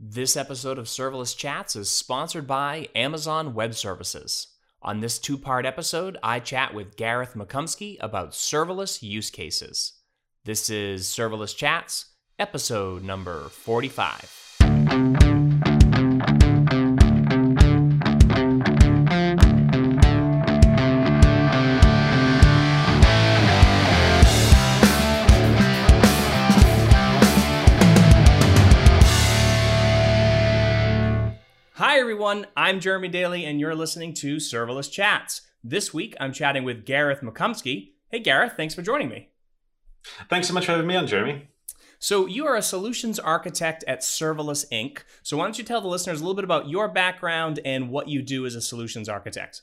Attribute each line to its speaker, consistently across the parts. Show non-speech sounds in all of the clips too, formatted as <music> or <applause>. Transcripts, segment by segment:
Speaker 1: This episode of Serverless Chats is sponsored by Amazon Web Services. On this two part episode, I chat with Gareth McCumskey about serverless use cases. This is Serverless Chats, episode number 45. Everyone. I'm Jeremy Daly, and you're listening to Serverless Chats. This week, I'm chatting with Gareth McCumskey. Hey, Gareth, thanks for joining me.
Speaker 2: Thanks so much for having me on, Jeremy.
Speaker 1: So, you are a solutions architect at Serverless Inc. So, why don't you tell the listeners a little bit about your background and what you do as a solutions architect?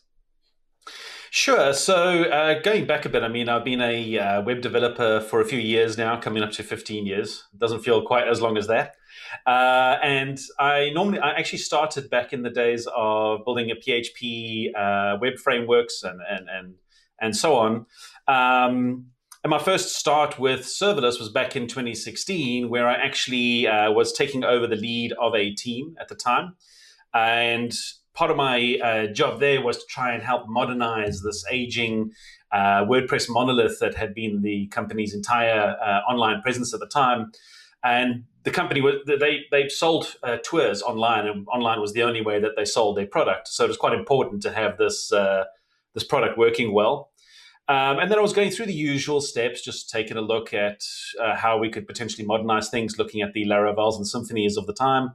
Speaker 2: Sure. So, uh, going back a bit, I mean, I've been a uh, web developer for a few years now, coming up to 15 years. Doesn't feel quite as long as that. Uh, and I normally, I actually started back in the days of building a PHP uh, web frameworks and and and and so on. Um, and my first start with serverless was back in 2016, where I actually uh, was taking over the lead of a team at the time, and part of my uh, job there was to try and help modernize this aging uh, WordPress monolith that had been the company's entire uh, online presence at the time. And the company was they they sold uh, tours online, and online was the only way that they sold their product. So it was quite important to have this uh, this product working well. Um, and then I was going through the usual steps, just taking a look at uh, how we could potentially modernize things, looking at the Laravels and Symfonies of the time.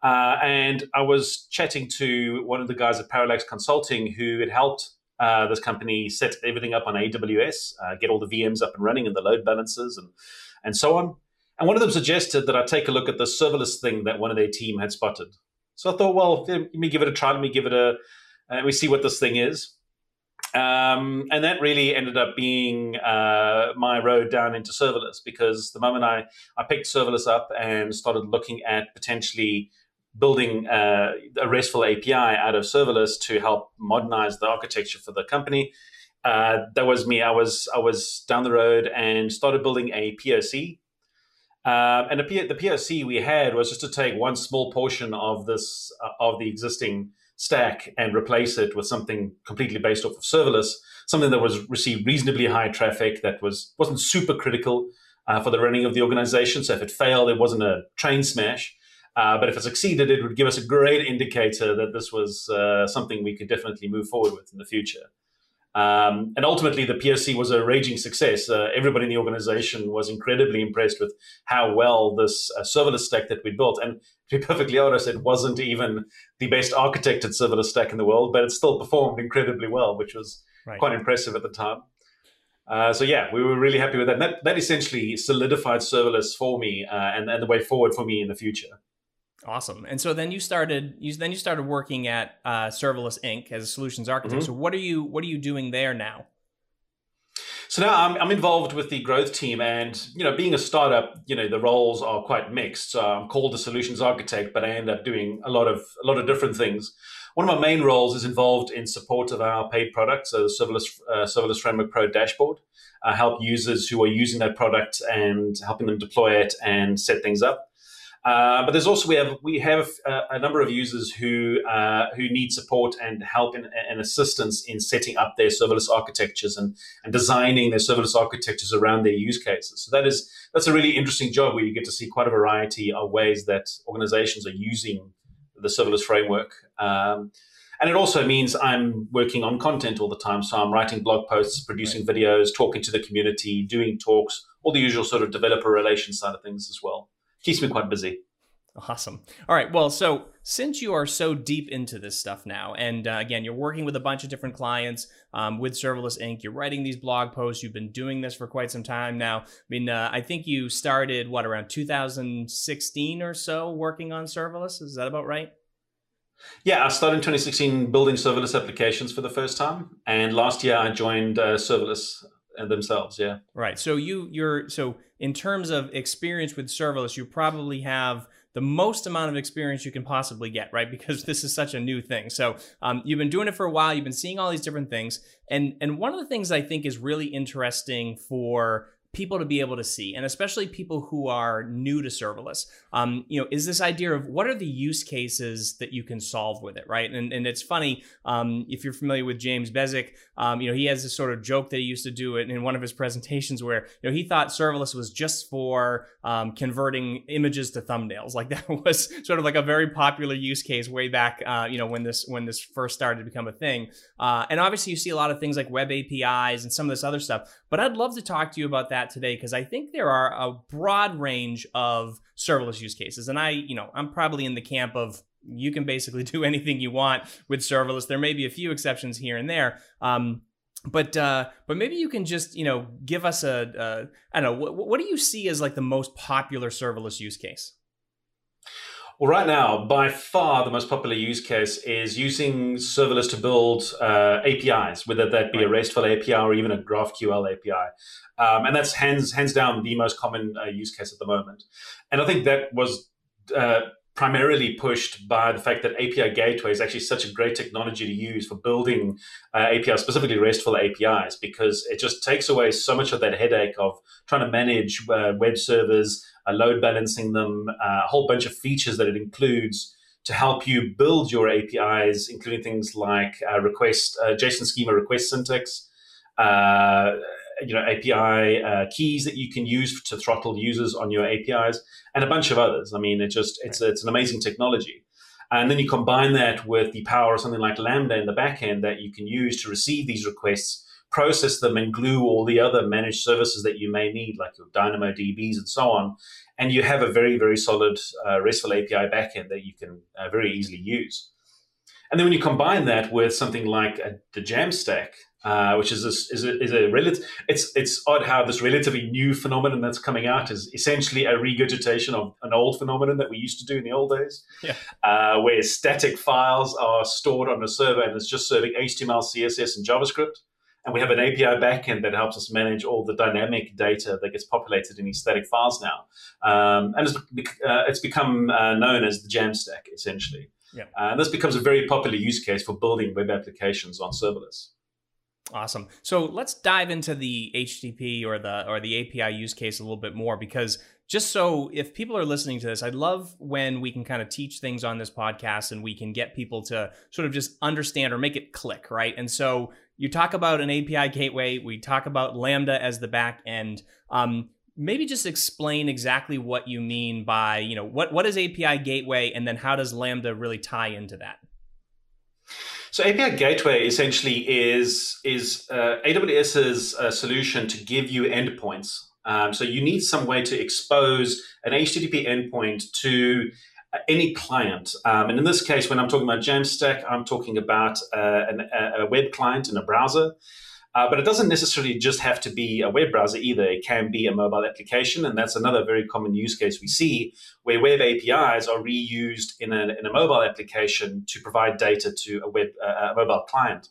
Speaker 2: Uh, and I was chatting to one of the guys at Parallax Consulting who had helped uh, this company set everything up on AWS, uh, get all the VMs up and running and the load balancers and and so on. And one of them suggested that I take a look at the serverless thing that one of their team had spotted. So I thought, well, let me give it a try. Let me give it a, let me see what this thing is. Um, and that really ended up being uh, my road down into serverless because the moment I, I picked serverless up and started looking at potentially building uh, a RESTful API out of serverless to help modernize the architecture for the company, uh, that was me. I was I was down the road and started building a POC um, and the, P- the POC we had was just to take one small portion of this uh, of the existing stack and replace it with something completely based off of serverless, something that was received reasonably high traffic, that was wasn't super critical uh, for the running of the organization. So if it failed, it wasn't a train smash. Uh, but if it succeeded, it would give us a great indicator that this was uh, something we could definitely move forward with in the future. Um, and ultimately, the POC was a raging success. Uh, everybody in the organization was incredibly impressed with how well this uh, serverless stack that we built. And to be <laughs> perfectly honest, it wasn't even the best architected serverless stack in the world, but it still performed incredibly well, which was right. quite impressive at the time. Uh, so yeah, we were really happy with that. that. That essentially solidified serverless for me uh, and, and the way forward for me in the future.
Speaker 1: Awesome. And so then you started you then you started working at uh, Serverless Inc. as a solutions architect. Mm-hmm. So what are you what are you doing there now?
Speaker 2: So now I'm, I'm involved with the growth team, and you know, being a startup, you know, the roles are quite mixed. So I'm called a solutions architect, but I end up doing a lot of a lot of different things. One of my main roles is involved in support of our paid product, so the Serverless uh, Serverless Framework Pro dashboard. I help users who are using that product and helping them deploy it and set things up. Uh, but there's also we have we have a, a number of users who uh, who need support and help and, and, assistance in setting up their serverless architectures and, and designing their serverless architectures around their use cases. So that is that's a really interesting job where you get to see quite a variety of ways that organizations are using the serverless framework. Um, and it also means I'm working on content all the time. So I'm writing blog posts, producing right. videos, talking to the community, doing talks, all the usual sort of developer relations side of things as well keeps me quite busy.
Speaker 1: Awesome. All right. Well, so since you are so deep into this stuff now, and uh, again, you're working with a bunch of different clients um, with Serverless Inc., you're writing these blog posts, you've been doing this for quite some time now. I mean, uh, I think you started, what, around 2016 or so working on serverless? Is that about right?
Speaker 2: Yeah, I started in 2016 building serverless applications for the first time. And last year I joined uh, serverless themselves. Yeah.
Speaker 1: Right. So you you're so in terms of experience with serverless, you probably have the most amount of experience you can possibly get, right? Because this is such a new thing. So um, you've been doing it for a while. You've been seeing all these different things, and and one of the things I think is really interesting for people to be able to see, and especially people who are new to serverless, um, you know, is this idea of what are the use cases that you can solve with it, right? And, and it's funny um, if you're familiar with James Beswick, um, you know, he has this sort of joke that he used to do in one of his presentations where you know he thought serverless was just for um, converting images to thumbnails, <laughs> like that was sort of like a very popular use case way back, uh, you know, when this when this first started to become a thing. Uh, and obviously, you see a lot of things like web APIs and some of this other stuff. But I'd love to talk to you about that today because I think there are a broad range of serverless use cases. And I, you know, I'm probably in the camp of you can basically <laughs> do anything you want with serverless. There may be a few exceptions here and there. Um, but uh, but maybe you can just you know give us a I don't know what, what do you see as like the most popular serverless use case?
Speaker 2: Well, right now, by far the most popular use case is using serverless to build uh, APIs, whether that be a RESTful API or even a GraphQL API. Um, and that's hands hands down the most common uh, use case at the moment. And I think that was uh, primarily pushed by the fact that API Gateway is actually such a great technology to use for building uh, APIs, specifically RESTful APIs, because it just takes away so much of that headache of trying to manage uh, web servers uh, load balancing them, uh, a whole bunch of features that it includes to help you build your APIs, including things like uh, request uh, JSON schema request syntax, you know API uh, keys that you can use to throttle users on your APIs, and a bunch of others. I mean, it just it's it's an amazing technology. And then you combine that with the power of something like Lambda in the backend that you can use to receive these requests process them and glue all the other managed services that you may need, like your Dynamo DBs and so on. And you have a very, very solid uh, RESTful API backend that you can uh, very easily use. And then when you combine that with something like a, the Jamstack, uh, which is a, is a, is a relative, it's it's odd how this relatively new phenomenon that's coming out is essentially a regurgitation of an old phenomenon that we used to do in the old days, yeah. uh, where static files are stored on a server and it's just serving HTML, CSS, and JavaScript. And we have an API backend that helps us manage all the dynamic data that gets populated in these static files now. Um, and it's, uh, it's become uh, known as the Jamstack, essentially. Yeah. Uh, and this becomes a very popular use case for building web applications on serverless.
Speaker 1: Awesome. So let's dive into the HTTP or the or the API use case a little bit more because just so if people are listening to this, I'd love when we can kind of teach things on this podcast and we can get people to sort of just understand or make it click, right? And so you talk about an API gateway. We talk about Lambda as the back end. Um, maybe just explain exactly what you mean by, you know, what, what is API gateway and then how does Lambda really tie into that?
Speaker 2: So API Gateway essentially is is uh, AWS's uh, solution to give you endpoints. Um, so you need some way to expose an HTTP endpoint to any client. Um, and in this case, when I'm talking about Jamstack, I'm talking about uh, an, a web client in a browser. Uh, but it doesn't necessarily just have to be a web browser either. It can be a mobile application. And that's another very common use case we see where web APIs are reused in a, in a mobile application to provide data to a web uh, a mobile client.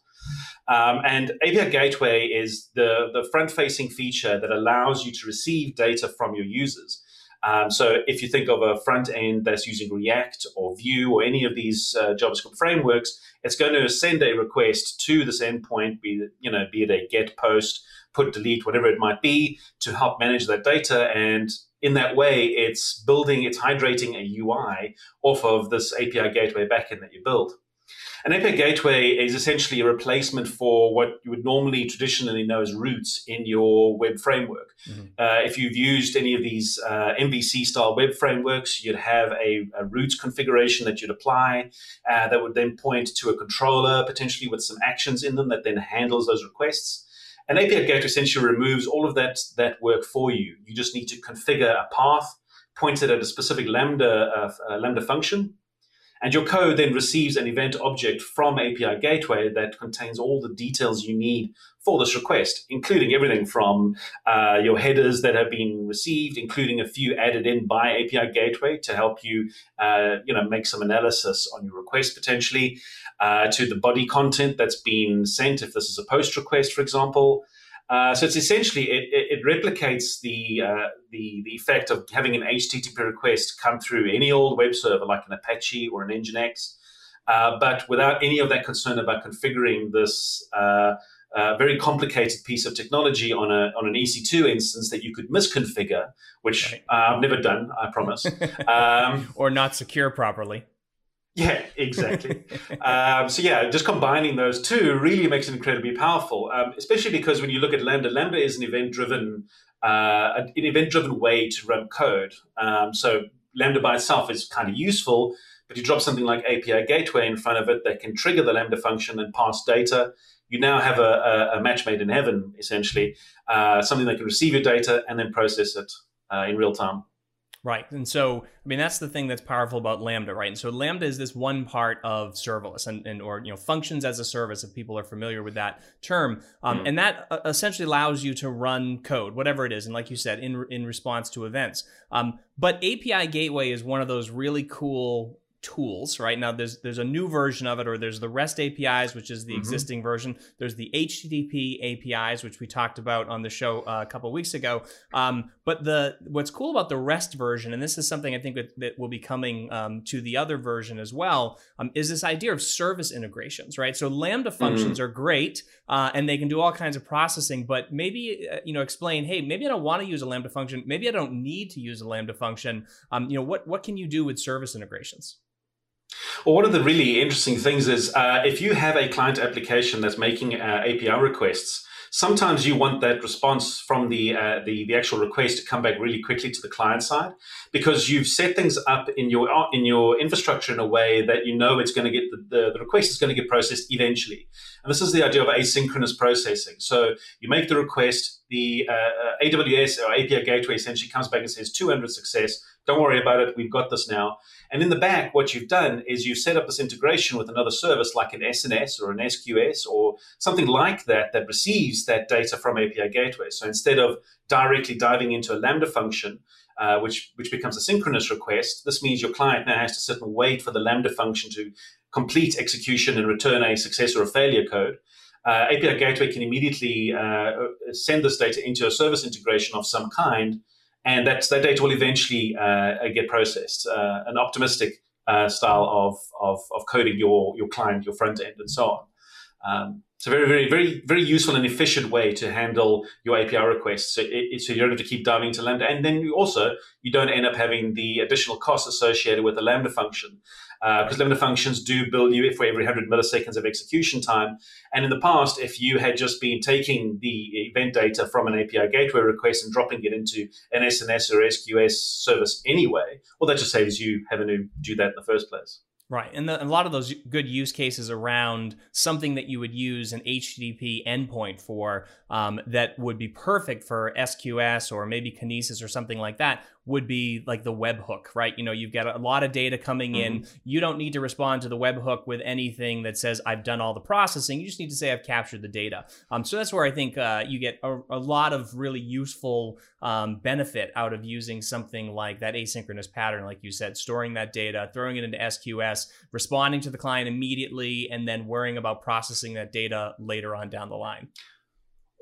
Speaker 2: Um, and API Gateway is the, the front facing feature that allows you to receive data from your users. Um, so if you think of a front end that's using React or Vue or any of these uh, JavaScript frameworks, it's going to send a request to this endpoint, be it, you know, be it a get post, put delete, whatever it might be, to help manage that data. And in that way, it's building, it's hydrating a UI off of this API gateway backend that you build. An API gateway is essentially a replacement for what you would normally traditionally know as routes in your web framework. Mm-hmm. Uh, if you've used any of these uh, MVC style web frameworks, you'd have a, a routes configuration that you'd apply uh, that would then point to a controller, potentially with some actions in them that then handles those requests. An API gateway essentially removes all of that, that work for you. You just need to configure a path, point it at a specific Lambda, uh, uh, Lambda function, and your code then receives an event object from API Gateway that contains all the details you need for this request, including everything from uh, your headers that have been received, including a few added in by API Gateway to help you, uh, you know, make some analysis on your request potentially, uh, to the body content that's been sent if this is a post request, for example. Uh, so it's essentially it, it, it replicates the, uh, the the effect of having an HTTP request come through any old web server like an Apache or an Nginx, uh, but without any of that concern about configuring this uh, a very complicated piece of technology on a on an EC2 instance that you could misconfigure, which right. uh, I've never done, I promise, <laughs>
Speaker 1: um, or not secure properly. <laughs>
Speaker 2: Yeah, exactly. um, so yeah, just combining those two really makes it incredibly powerful. Um, especially because when you look at Lambda, Lambda is an event-driven, uh, an event-driven way to run code. Um, so Lambda by itself is kind of useful, but you drop something like API Gateway in front of it that can trigger the Lambda function and pass data. You now have a, a, a match made in heaven, essentially, uh, something that can receive your data and then process it uh, in real time.
Speaker 1: Right. And so, I mean, that's the thing that's powerful about Lambda, right? And so Lambda is this one part of serverless and, and or, you know, functions as a service, if people are familiar with that term. Um, mm. And that uh, essentially allows you to run code, whatever it is. And like you said, in, in response to events. Um, but API Gateway is one of those really cool tools right now there's there's a new version of it or there's the rest apis which is the mm-hmm. existing version there's the http apis which we talked about on the show uh, a couple weeks ago um, but the what's cool about the rest version and this is something i think that, that will be coming um, to the other version as well um, is this idea of service integrations right so lambda mm-hmm. functions mm-hmm. are great uh, and they can do all kinds of processing but maybe uh, you know explain hey maybe i don't want to use a lambda function maybe i don't need to use a lambda function um, you know what what can you do with service integrations
Speaker 2: well, one of the really interesting things is uh, if you have a client application that's making uh, API requests, sometimes you want that response from the, uh, the, the actual request to come back really quickly to the client side because you've set things up in your in your infrastructure in a way that you know it's going to get the, the, the request is going to get processed eventually. And this is the idea of asynchronous processing. So you make the request, the uh, uh AWS or API gateway essentially comes back and says 200 success. Don't worry about it. We've got this now. And in the back, what you've done is you've set up this integration with another service like an SNS or an SQS or something like that that receives that data from API gateway. So instead of directly diving into a Lambda function, uh, which which becomes a synchronous request. This means your client now has to sit and wait for the Lambda function to complete execution and return a success or a failure code. Uh, API Gateway can immediately uh, send this data into a service integration of some kind and that that data will eventually uh, get processed. Uh, an optimistic uh, style of, of, of coding your your client, your front end, and so on. Um, it's a very, very, very, very useful and efficient way to handle your API requests. So, it, so you don't have to keep diving into Lambda, and then you also you don't end up having the additional costs associated with the Lambda function because uh, Lambda functions do bill you for every 100 milliseconds of execution time. And in the past, if you had just been taking the event data from an API gateway request and dropping it into an SNS or SQS service anyway, well, that just saves you having to do that in the first place.
Speaker 1: Right. And the, a lot of those good use cases around something that you would use an HTTP endpoint for um, that would be perfect for SQS or maybe Kinesis or something like that would be like the webhook, right? You know, you've got a lot of data coming mm-hmm. in. You don't need to respond to the webhook with anything that says I've done all the processing. You just need to say I've captured the data. Um, so that's where I think uh, you get a, a, lot of really useful um, benefit out of using something like that asynchronous pattern, like you said, storing that data, throwing it into SQS, responding to the client immediately, and then worrying about processing that data later on down the line.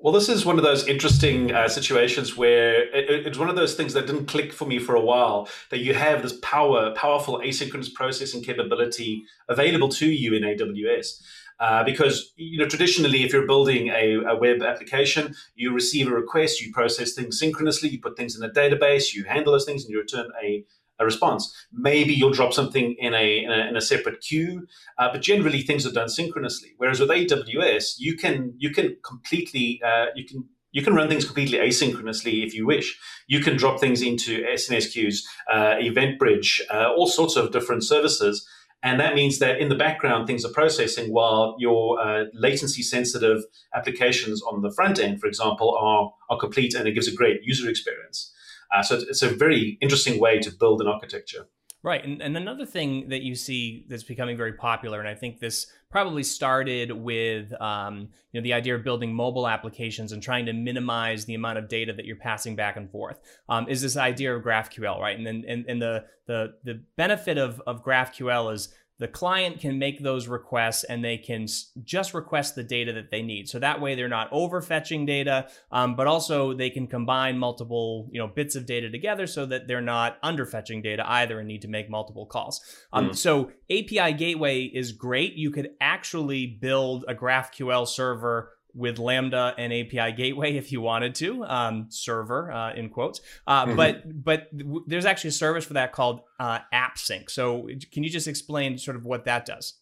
Speaker 2: Well, this is one of those interesting uh, situations where it, it's one of those things that didn't click for me for a while. That you have this power, powerful asynchronous processing capability available to you in AWS. Uh, because you know traditionally, if you're building a, a, web application, you receive a request, you process things synchronously, you put things in a database, you handle those things, and you return a a response. Maybe you'll drop something in a in a, in a separate queue, uh, but generally things are done synchronously. Whereas with AWS, you can you can completely uh, you can you can run things completely asynchronously if you wish. You can drop things into SNS queues, uh, EventBridge, uh, all sorts of different services. And that means that in the background, things are processing while your uh, latency sensitive applications on the front end, for example, are, are complete and it gives a great user experience. Uh, so it's a very interesting way to build an architecture.
Speaker 1: Right. And, and another thing that you see that's becoming very popular, and I think this probably started with um, you know the idea of building mobile applications and trying to minimize the amount of data that you're passing back and forth, um, is this idea of GraphQL, right? And then and, and the the the benefit of, of GraphQL is the client can make those requests and they can just request the data that they need. So that way they're not overfetching data, um, but also they can combine multiple you know bits of data together so that they're not underfetching data either and need to make multiple calls. Um, mm. So API Gateway is great. You could actually build a GraphQL server with Lambda and API Gateway if you wanted to, um, server uh, in quotes. Uh, mm-hmm. But but there's actually a service for that called uh, AppSync. So can you just explain sort of what that does?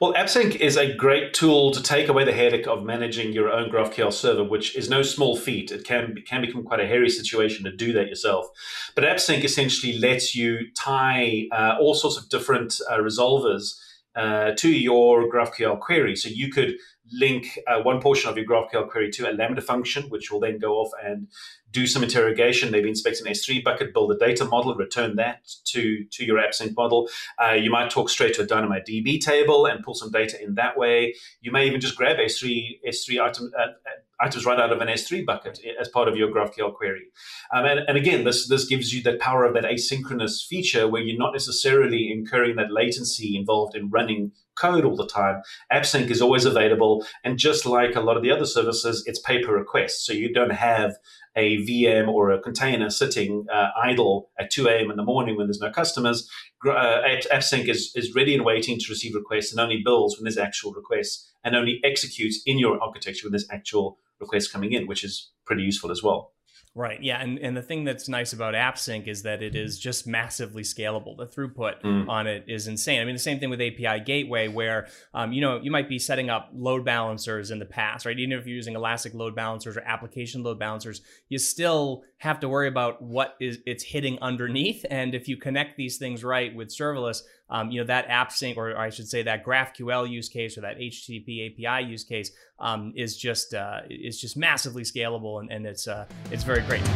Speaker 2: Well, AppSync is a great tool to take away the headache of managing your own GraphQL server, which is no small feat. It can can become quite a hairy situation to do that yourself. But AppSync essentially lets you tie uh, all sorts of different uh, resolvers uh, to your GraphQL query. So you could link uh, one portion of your GraphQL query to a Lambda function, which will then go off and do some interrogation, maybe inspect an S3 bucket, build a data model, return that to, to your AppSync model. Uh, you might talk straight to a DynamoDB table and pull some data in that way. You may even just grab S3, S3 item, uh, items right out of an S3 bucket as part of your GraphQL query. Um, and, and, again, this, this gives you that power of that asynchronous feature where you're not necessarily incurring that latency involved in running code all the time. AppSync is always available. And just like a lot of the other services, it's pay per request. So you don't have a VM or a container sitting uh, idle at 2 a.m. in the morning when there's no customers. Uh, AppSync is, is ready and waiting to receive requests and only builds when there's actual requests and only executes in your architecture when there's actual requests coming in, which is pretty useful as well.
Speaker 1: Right. Yeah. And, and the thing that's nice about AppSync is that it is just massively scalable. The throughput mm. on it is insane. I mean, the same thing with API Gateway, where, um, you know, you might be setting up load balancers in the past, right? Even if you're using Elastic load balancers or application load balancers, you still have to worry about what is it's hitting underneath. And if you connect these things right with serverless, um, you know that AppSync, or I should say that GraphQL use case or that HTTP API use case um, is just uh, is just massively scalable, and, and it's uh, it's very great.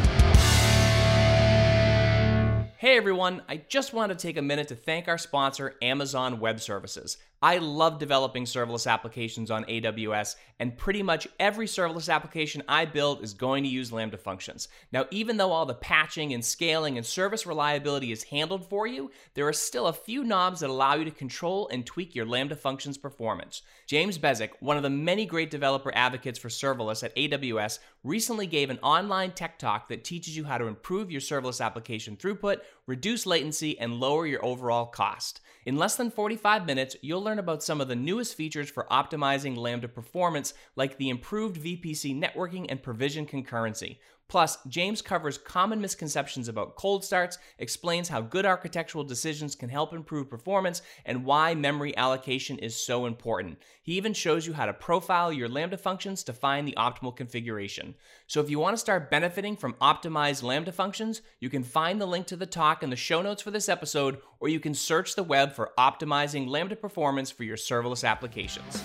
Speaker 1: Hey everyone, I just wanted to take a minute to thank our sponsor, Amazon Web Services. I love developing serverless applications on AWS, and pretty much every serverless application I build is going to use Lambda functions. Now, even though all the patching and scaling and service reliability is handled for you, there are still a few knobs that allow you to control and tweak your Lambda functions performance. James Beswick, one of the many great developer advocates for serverless at AWS, recently gave an online tech talk that teaches you how to improve your serverless application throughput, reduce latency, and lower your overall cost. In less than 45 minutes, you'll learn about some of the newest features for optimizing Lambda performance, like the improved VPC networking and provision concurrency. Plus, James covers common misconceptions about cold starts, explains how good architectural decisions can help improve performance, and why memory allocation is so important. He even shows you how to profile your Lambda functions to find the optimal configuration. So, if you want to start benefiting from optimized Lambda functions, you can find the link to the talk in the show notes for this episode, or you can search the web for optimizing Lambda performance for your serverless applications.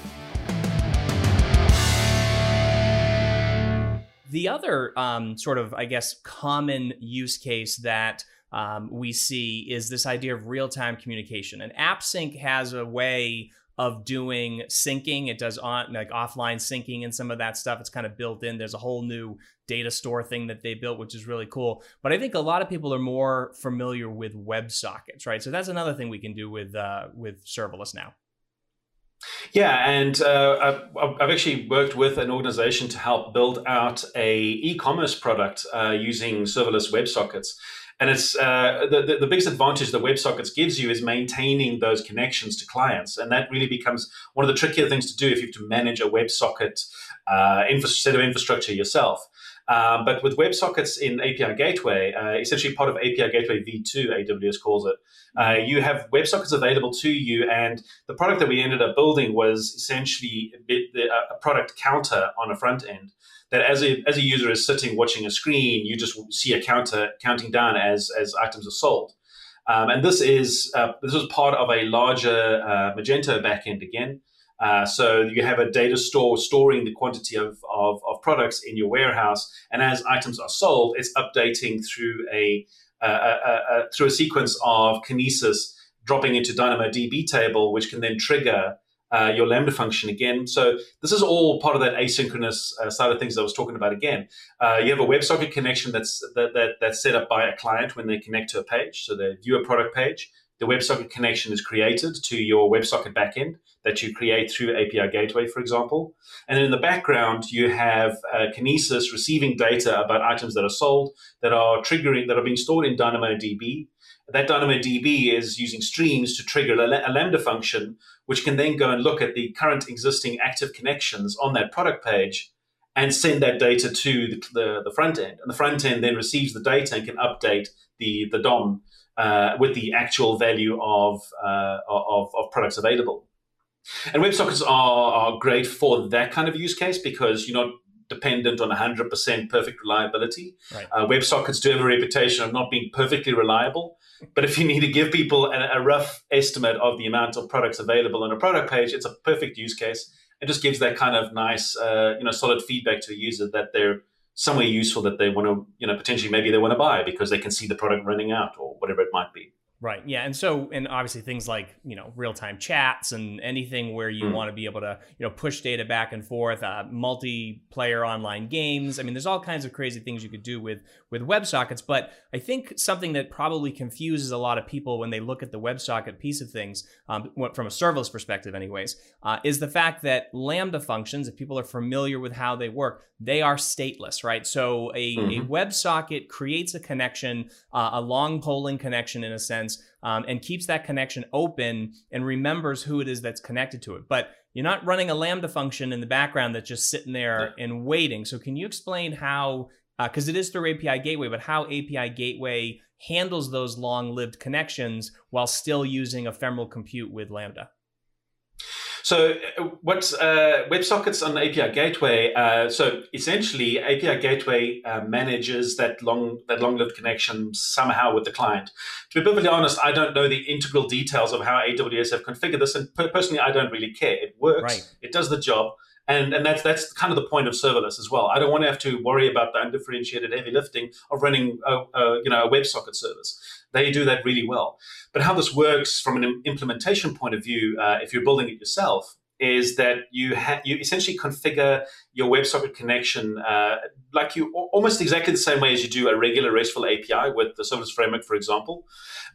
Speaker 1: The other um, sort of, I guess, common use case that um, we see is this idea of real time communication. And AppSync has a way of doing syncing. It does on like offline syncing and some of that stuff. It's kind of built in. There's a whole new data store thing that they built, which is really cool. But I think a lot of people are more familiar with WebSockets, right? So that's another thing we can do with uh, with serverless now.
Speaker 2: Yeah, and uh, I've, actually worked with an organization to help build out a e-commerce product uh, using serverless WebSockets. And it's uh, the, the, biggest advantage that WebSockets gives you is maintaining those connections to clients. And that really becomes one of the trickier things to do if you have to manage a WebSocket uh, infra- set of infrastructure yourself. Um, but with WebSockets in API Gateway, uh, essentially part of API Gateway v2, AWS calls it, uh, you have WebSockets available to you. And the product that we ended up building was essentially a, a product counter on a front end that as a, as a user is sitting watching a screen, you just see a counter counting down as, as items are sold. Um, and this is uh, this is part of a larger uh, Magento backend again. Uh, so you have a data store storing the quantity of, of, of, products in your warehouse, and as items are sold, it's updating through a, through a sequence of Kinesis dropping into DynamoDB table, which can then trigger uh, your Lambda function again. So this is all part of that asynchronous uh, side of things I was talking about again. Uh, you have a WebSocket connection that's that, that, that's set up by a client when they connect to a page. So they view a product page the WebSocket connection is created to your WebSocket backend that you create through API Gateway, for example. And then in the background, you have uh, Kinesis receiving data about items that are sold, that are triggering, that are being stored in DynamoDB. that DynamoDB is using streams to trigger a, Lambda function, which can then go and look at the current existing active connections on that product page and send that data to the, the, the front end. And the front end then receives the data and can update the, the DOM uh, with the actual value of, uh, of, of products available. And WebSockets are, are great for that kind of use case because you're not dependent on 100% perfect reliability. Right. Uh, WebSockets do have a reputation of not being perfectly reliable. But if you need to give people a, a, rough estimate of the amount of products available on a product page, it's a perfect use case. It just gives that kind of nice, uh, you know, solid feedback to a user that they're somewhere useful that they want to, you know, potentially maybe they want to buy because they can see the product running out or whatever it might be.
Speaker 1: Right. Yeah. And so, and obviously things like, you know, real time chats and anything where you mm. want to be able to, you know, push data back and forth, uh, multiplayer online games. I mean, there's all kinds of crazy things you could do with, with WebSockets. But I think something that probably confuses a lot of people when they look at the WebSocket piece of things, um, from a serverless perspective, anyways, uh, is the fact that Lambda functions, if people are familiar with how they work, they are stateless, right? So a, mm-hmm. a WebSocket creates a connection, uh, a long polling connection in a sense, um, and keeps that connection open and remembers who it is that's connected to it. But you're not running a Lambda function in the background that's just sitting there and waiting. So can you explain how, because uh, it is through API Gateway, but how API Gateway handles those long-lived connections while still using ephemeral compute with Lambda?
Speaker 2: So, uh, what's uh, WebSockets on API Gateway? Uh, so, essentially, API Gateway uh, manages that long that long-lived connection somehow with the client. To be perfectly honest, I don't know the integral details of how AWS have configured this, and personally, I don't really care. It works. Right. It does the job. And, and that's that's kind of the point of serverless as well. I don't want to have to worry about the undifferentiated heavy lifting of running a, a you know a WebSocket service. They do that really well. But how this works from an implementation point of view, uh, if you're building it yourself, is that you ha- you essentially configure your WebSocket connection uh, like you almost exactly the same way as you do a regular RESTful API with the serverless framework, for example.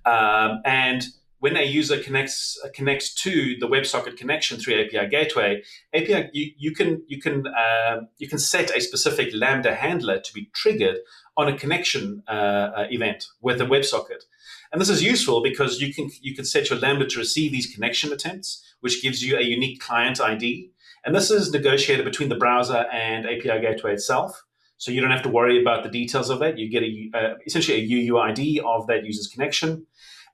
Speaker 2: Um, and when a user connects uh, connects to the WebSocket connection through API Gateway, API you, you can you can uh, you can set a specific Lambda handler to be triggered on a connection uh, uh, event with a WebSocket. And this is useful because you can you can set your Lambda to receive these connection attempts, which gives you a unique client ID. And this is negotiated between the browser and API Gateway itself. So you don't have to worry about the details of that. You get a, uh, essentially a UUID of that user's connection.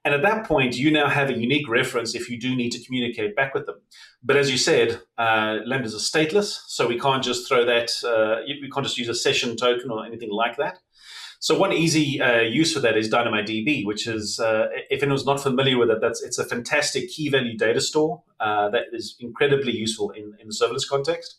Speaker 2: And at that point, you now have a unique reference if you do need to communicate back with them. But as you said, uh, Lambdas are stateless, so we can't just throw that, uh, we can't just use a session token or anything like that. So one easy uh, use for that is DynamoDB, which is, uh, if anyone's not familiar with it, that's it's a fantastic key value data store uh, that is incredibly useful in, in the serverless context.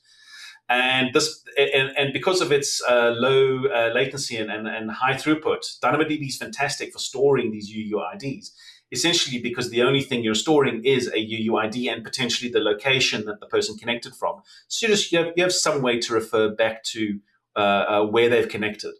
Speaker 2: And this, and, and because of its uh, low uh, latency and, and, and, high throughput, DynamoDB is fantastic for storing these UUIDs. Essentially, because the only thing you're storing is a UUID and potentially the location that the person connected from. So you just you have, you have some way to refer back to uh, where they've connected.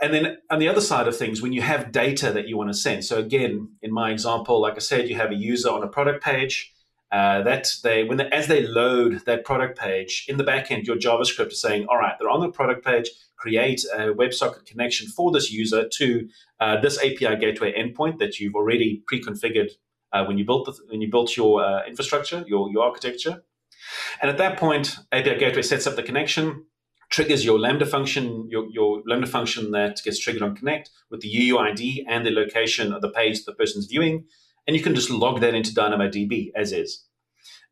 Speaker 2: And then on the other side of things, when you have data that you want to send, so again, in my example, like I said, you have a user on a product page. Uh, that they when they, as they load that product page in the backend, your JavaScript is saying, all right, they're on the product page. Create a WebSocket connection for this user to uh, this API gateway endpoint that you've already pre-configured uh, when you built the, when you built your uh, infrastructure, your your architecture. And at that point, API gateway sets up the connection triggers your Lambda function, your, your Lambda function that gets triggered on Connect with the UUID and the location of the page the person's viewing. And you can just log that into DynamoDB as is.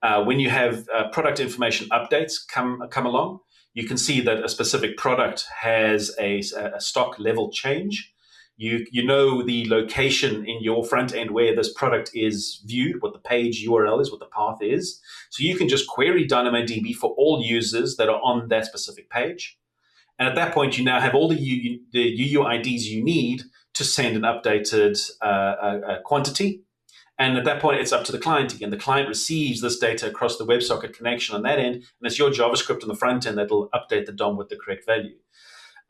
Speaker 2: Uh, when you have uh, product information updates come, come along, you can see that a specific product has a, a stock level change you you know the location in your front end where this product is viewed, what the page URL is, what the path is. So you can just query DynamoDB for all users that are on that specific page. And at that point, you now have all the, U, the UUIDs you need to send an updated uh, quantity. And at that point, it's up to the client again. The client receives this data across the WebSocket connection on that end, and it's your JavaScript on the front end that'll update the DOM with the correct value.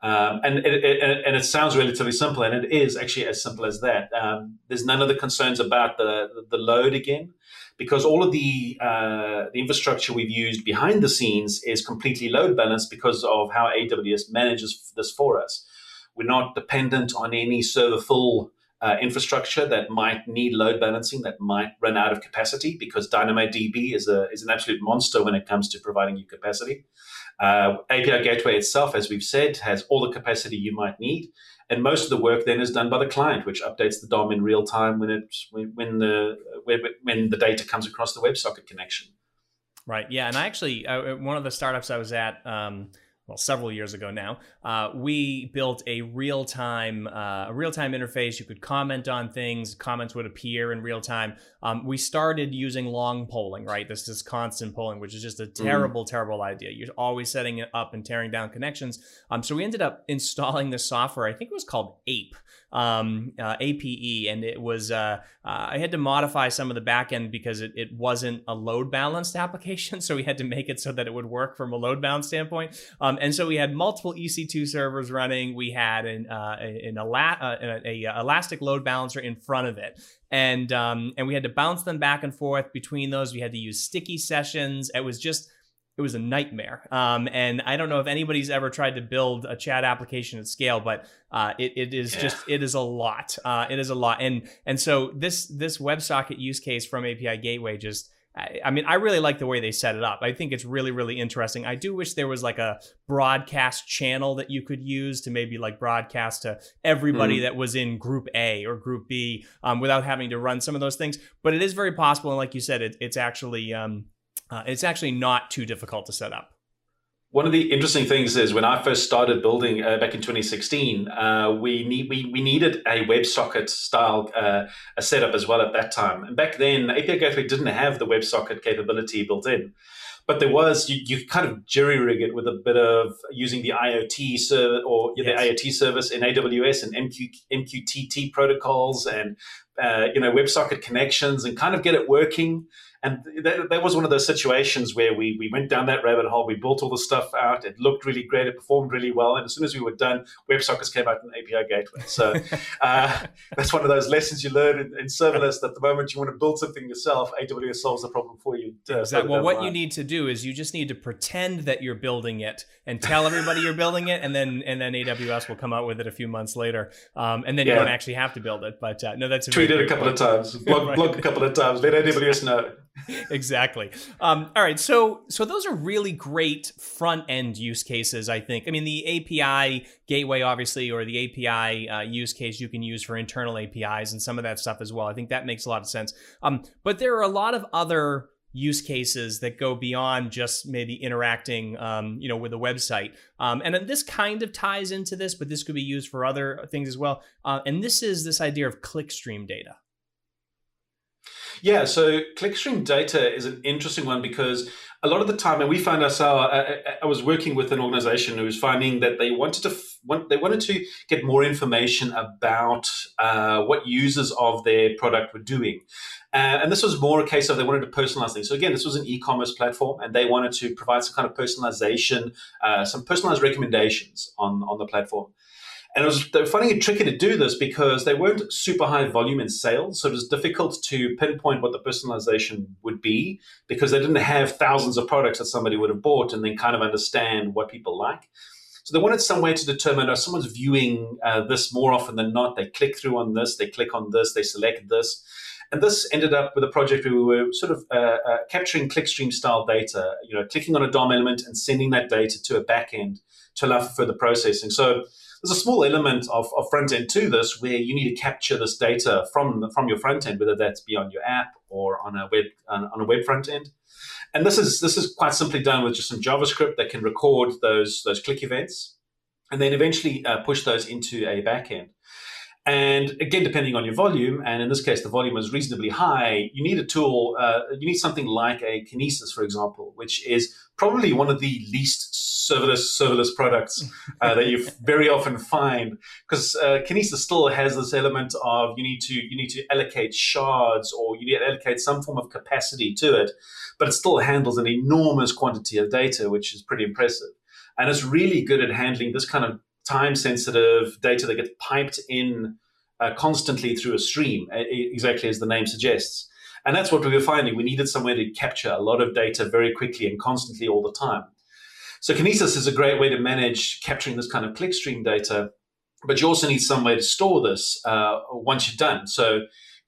Speaker 2: Um, and, it, it, and it sounds relatively simple, and it is actually as simple as that. Um, there's none of the concerns about the, the load again, because all of the, uh, the infrastructure we've used behind the scenes is completely load balanced because of how AWS manages this for us. We're not dependent on any server full uh, infrastructure that might need load balancing, that might run out of capacity because DynamoDB is a is an absolute monster when it comes to providing you capacity. Uh, API Gateway itself, as we've said, has all the capacity you might need, and most of the work then is done by the client, which updates the DOM in real time when it when, the when the data comes across the WebSocket connection.
Speaker 1: Right. Yeah. And I actually, uh, one of the startups I was at. Um, well, several years ago now, uh, we built a real time uh, a real time interface. You could comment on things. Comments would appear in real time. Um, we started using long polling, right? This is constant polling, which is just a mm-hmm. terrible, mm. terrible idea. You're always setting it up and tearing down connections. Um, so we ended up <laughs> installing this software. I think it was called Ape, um, uh, APE, and it was uh, uh, I had to modify some of the backend because it, it wasn't a load balanced <laughs> application, so we had to make it so that it would work from a load balance standpoint. Um, and so we had multiple EC2 servers running. We had an uh, an, Ela- uh, a, a, elastic load balancer in front of it, and um, and we had to bounce them back and forth between those. We had to use sticky sessions. It was just it was a nightmare. Um, and I don't know if anybody's ever tried to build a chat application at scale, but uh, it, it is yeah. just it is a lot. Uh, it is a lot. And and so this this WebSocket use case from API Gateway just. I mean, I really like the way they set it up. I think it's really, really interesting. I do wish there was like a broadcast channel that you could use to maybe like broadcast to everybody mm. that was in Group A or Group B um, without having to run some of those things. But it is very possible, and like you said, it, it's actually um, uh, it's actually not too difficult to set up.
Speaker 2: One of the interesting things is when I first started building uh, back in 2016, uh, we need we, we needed a WebSocket style uh, a setup as well at that time. And back then, API Gateway didn't have the WebSocket capability built in, but there was you, you kind of jury rig it with a bit of using the IoT ser- or yes. the IoT service in AWS and MQ, MQTT protocols and uh, you know WebSocket connections and kind of get it working. And that, that was one of those situations where we, we went down that rabbit hole. We built all the stuff out. It looked really great. It performed really well. And as soon as we were done, WebSockets came out in API Gateway. So <laughs> uh, that's one of those lessons you learn in, in, serverless that the moment you want to build something yourself, AWS solves the problem for you.
Speaker 1: Uh, exactly. Well, what you need to do is you just need to pretend that you're building it and tell everybody you're building it, and then and then AWS will come out with it a few months later, um, and then yeah. you don't actually have to build it. But uh, no, that's a
Speaker 2: tweet it a couple point. of times, blog, <laughs> right. blog a couple of times, let AWS know. <laughs>
Speaker 1: exactly. Um, all right. So so those are really great front end use cases. I think. I mean, the API gateway, obviously, or the API uh, use case you can use for internal APIs and some of that stuff as well. I think that makes a lot of sense. Um, but there are a lot of other use cases that go beyond just maybe interacting um, you know with a website um, and this kind of ties into this but this could be used for other things as well uh, and this is this idea of clickstream data
Speaker 2: yeah, so clickstream data is an interesting one because a lot of the time, and we find ourselves. I, I, was working with an organization who was finding that they wanted to want, they wanted to get more information about uh, what users of their product were doing, uh, and this was more a case of they wanted to personalize things. So again, this was an e-commerce platform, and they wanted to provide some kind of personalization, uh, some personalized recommendations on on the platform. And it was, finding it tricky to do this because they weren't super high volume in sales. So it was difficult to pinpoint what the personalization would be because they didn't have thousands of products that somebody would have bought and then kind of understand what people like. So they wanted some way to determine, oh, someone's viewing uh, this more often than not. They click through on this, they click on this, they select this. And this ended up with a project where we were sort of uh, uh, capturing clickstream style data, you know, clicking on a DOM element and sending that data to a backend to allow for further processing. So there's a small element of, of front end to this where you need to capture this data from the, from your front end, whether that's be on your app or on a web on, a web front end. And this is this is quite simply done with just some JavaScript that can record those those click events, and then eventually uh, push those into a backend. And again, depending on your volume, and in this case, the volume is reasonably high, you need a tool, uh, you need something like a Kinesis, for example, which is probably one of the least serverless serverless products uh, that you <laughs> very often find because uh, Kinesis still has this element of you need to you need to allocate shards or you need to allocate some form of capacity to it, but it still handles an enormous quantity of data, which is pretty impressive. And it's really good at handling this kind of time sensitive data that gets piped in uh, constantly through a stream, exactly as the name suggests. And that's what we were finding. We needed somewhere to capture a lot of data very quickly and constantly all the time. So Kinesis is a great way to manage capturing this kind of clickstream data but you also need some way to store this uh, once you're done. So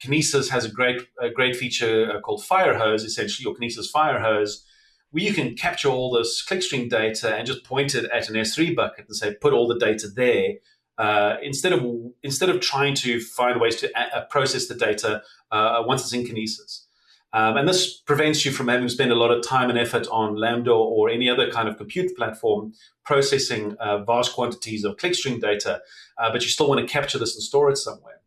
Speaker 2: Kinesis has a great a great feature uh, called Firehose, essentially your Kinesis Firehose, where you can capture all this clickstream data and just point it at an S3 bucket and say put all the data there. Uh, instead of instead of trying to find ways to a- uh, process the data uh, once it's in Kinesis. Um, and this prevents you from having to spend a lot of time and effort on Lambda or any other kind of compute platform processing uh, vast quantities of clickstream data, uh, but you still want to capture this and store it somewhere.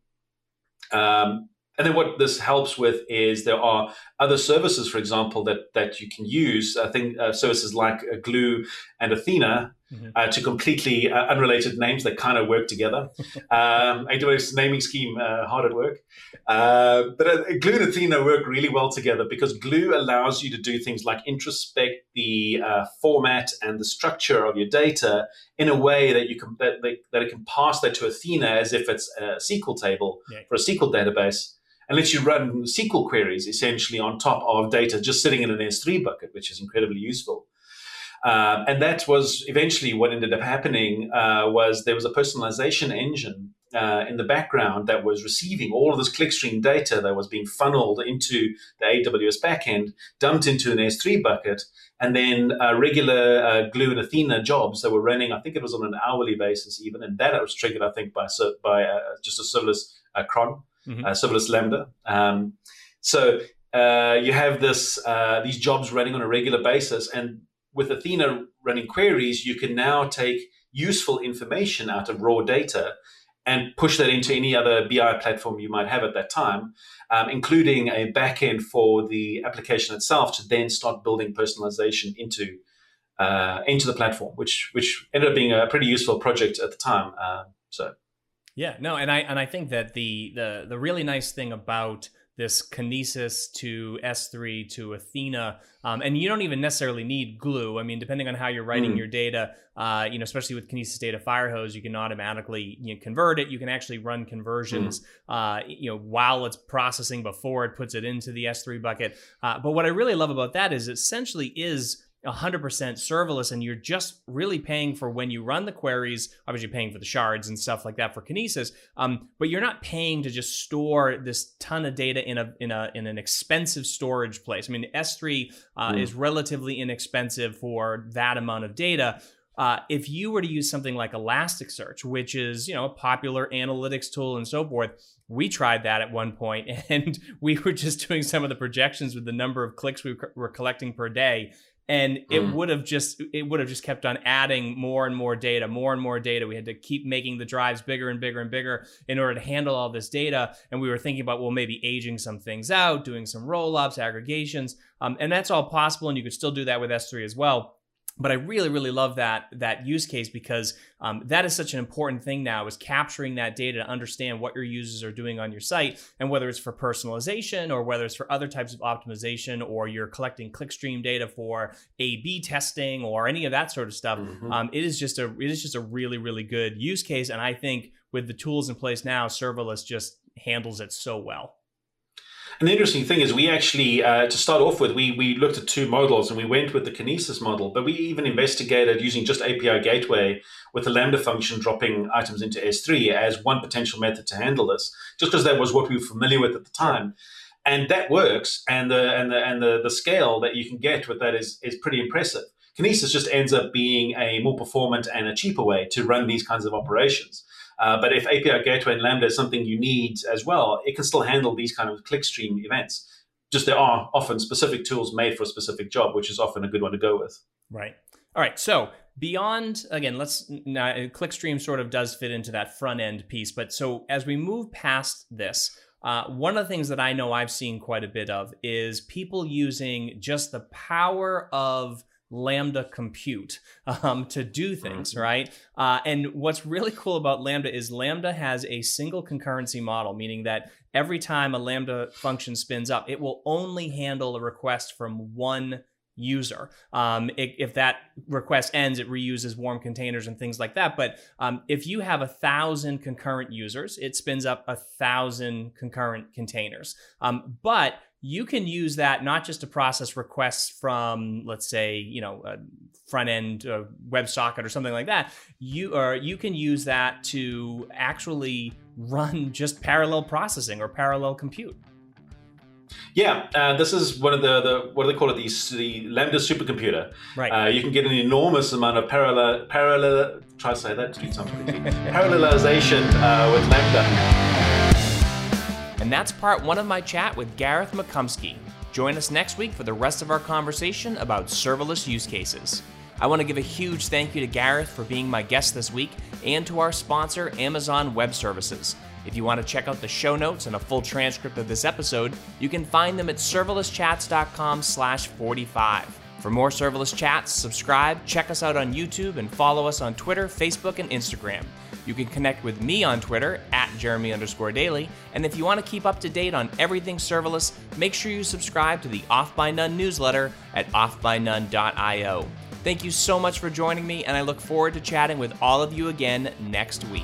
Speaker 2: Um, and then what this helps with is there are other services, for example, that, that you can use. I think uh, services like uh, Glue and Athena mm-hmm. uh, to completely uh, unrelated names that kind of work together. <laughs> um, AWS naming scheme uh, hard at work. Uh, but Glue and Athena work really well together because Glue allows you to do things like introspect the format and the structure of your data in a way that you can that, that it can pass that to Athena as if it's a SQL table yeah. for a SQL database and lets you run SQL queries essentially on top of data just sitting in an S3 bucket, which is incredibly useful. Um, and that was eventually what ended up happening uh, was there was a personalization engine uh, in the background that was receiving all of this clickstream data that was being funneled into the AWS backend, dumped into an S3 bucket, and then uh, regular uh, Glue and Athena jobs that were running. I think it was on an hourly basis even, and that was triggered, I think, by by uh, just a serverless uh, cron mm-hmm. uh, serverless Lambda. Um, so uh, you have this uh, these jobs running on a regular basis, and with Athena running queries, you can now take useful information out of raw data and push that into any other BI platform you might have at that time, um, including a backend for the application itself to then start building personalization into uh, into the platform, which which ended up being a pretty useful project at the time. Uh, so.
Speaker 1: Yeah, no, and I and I think that the the the really nice thing about this Kinesis to S3 to Athena, um, and you don't even necessarily need glue. I mean, depending on how you're writing mm. your data, uh, you know, especially with Kinesis Data Firehose, you can automatically you know, convert it. You can actually run conversions, mm. uh, you know, while it's processing before it puts it into the S3 bucket. Uh, but what I really love about that is essentially is 100% serverless and you're just really paying for when you run the queries obviously paying for the shards and stuff like that for kinesis um, but you're not paying to just store this ton of data in a in a in an expensive storage place. I mean s3 uh, mm. is relatively inexpensive for that amount of data. Uh, if you were to use something like Elasticsearch, which is you know a popular analytics tool and so forth, we tried that at one point, <laughs> and we were just doing some of the projections with the number of clicks we were collecting per day, and it mm. would have just it would have just kept on adding more and more data more and more data. We had to keep making the drives bigger and bigger and bigger in order to handle all this data. And we were thinking about well maybe aging some things out doing some roll-ups aggregations. Um, and that's all possible and you could still do that with s3 as well but I really, really love that that use case because um, that is such an important thing now is capturing that data to understand what your users are doing on your site and whether it's for personalization or whether it's for other types of optimization or you're collecting clickstream data for A/B testing or any of that sort of stuff. Mm-hmm. Um, it is just a it is just a really, really good use case, and I think with the tools in place now, serverless just handles it so well.
Speaker 2: And the interesting thing is, we actually, uh, to start off with, we, we looked at two models and we went with the Kinesis model, but we even investigated using just API Gateway with the Lambda function dropping items into S3 as one potential method to handle this, just because that was what we were familiar with at the time. And that works, and the and the and the, the scale that you can get with that is is pretty impressive. Kinesis just ends up being a more performant and a cheaper way to run these kinds of operations. Uh, but if API Gateway and Lambda is something you need as well, it can still handle these kind of clickstream events. Just there are often specific tools made for a specific job, which is often a good one to go with.
Speaker 1: Right. All right. So beyond again, let's now clickstream sort of does fit into that front end piece, but so as we move past this. Uh, one of the things that I know I've seen quite a bit of is people using just the power of Lambda compute um, to do things, mm-hmm. right? Uh, and what's really cool about Lambda is Lambda has a single concurrency model, meaning that every time a Lambda function spins up, it will only handle a request from one user. Um, it, if that request ends, it reuses warm containers and things like that. But um, if you have a thousand concurrent users, it spins up a thousand concurrent containers. Um, but you can use that not just to process requests from, let's say, you know, a front end uh, WebSocket or something like that. You or you can use that to actually run <laughs> just parallel processing or parallel compute.
Speaker 2: Yeah, uh, this is one of the, the what do they call it? The, the Lambda supercomputer.
Speaker 1: Right.
Speaker 2: Uh, you can get an enormous amount of parallel parallel. Try to say that. To sounds pretty. <laughs> Parallelization uh, with Lambda.
Speaker 1: And that's part one of my chat with Gareth McCumskey. Join us next week for the rest of our conversation about serverless use cases. I want to give a huge thank you to Gareth for being my guest this week and to our sponsor, Amazon Web Services. If you want to check out the show notes and a full transcript of this episode, you can find them at serverlesschats.com slash 45. For more serverless chats, subscribe, check us out on YouTube, and follow us on Twitter, Facebook, and Instagram. You can connect with me on Twitter at Jeremy underscore Daly. And if you want to keep up to date on everything serverless, make sure you subscribe to the Off by None newsletter at offbynone.io. Thank you so much for joining me, and I look forward to chatting with all of you again next week.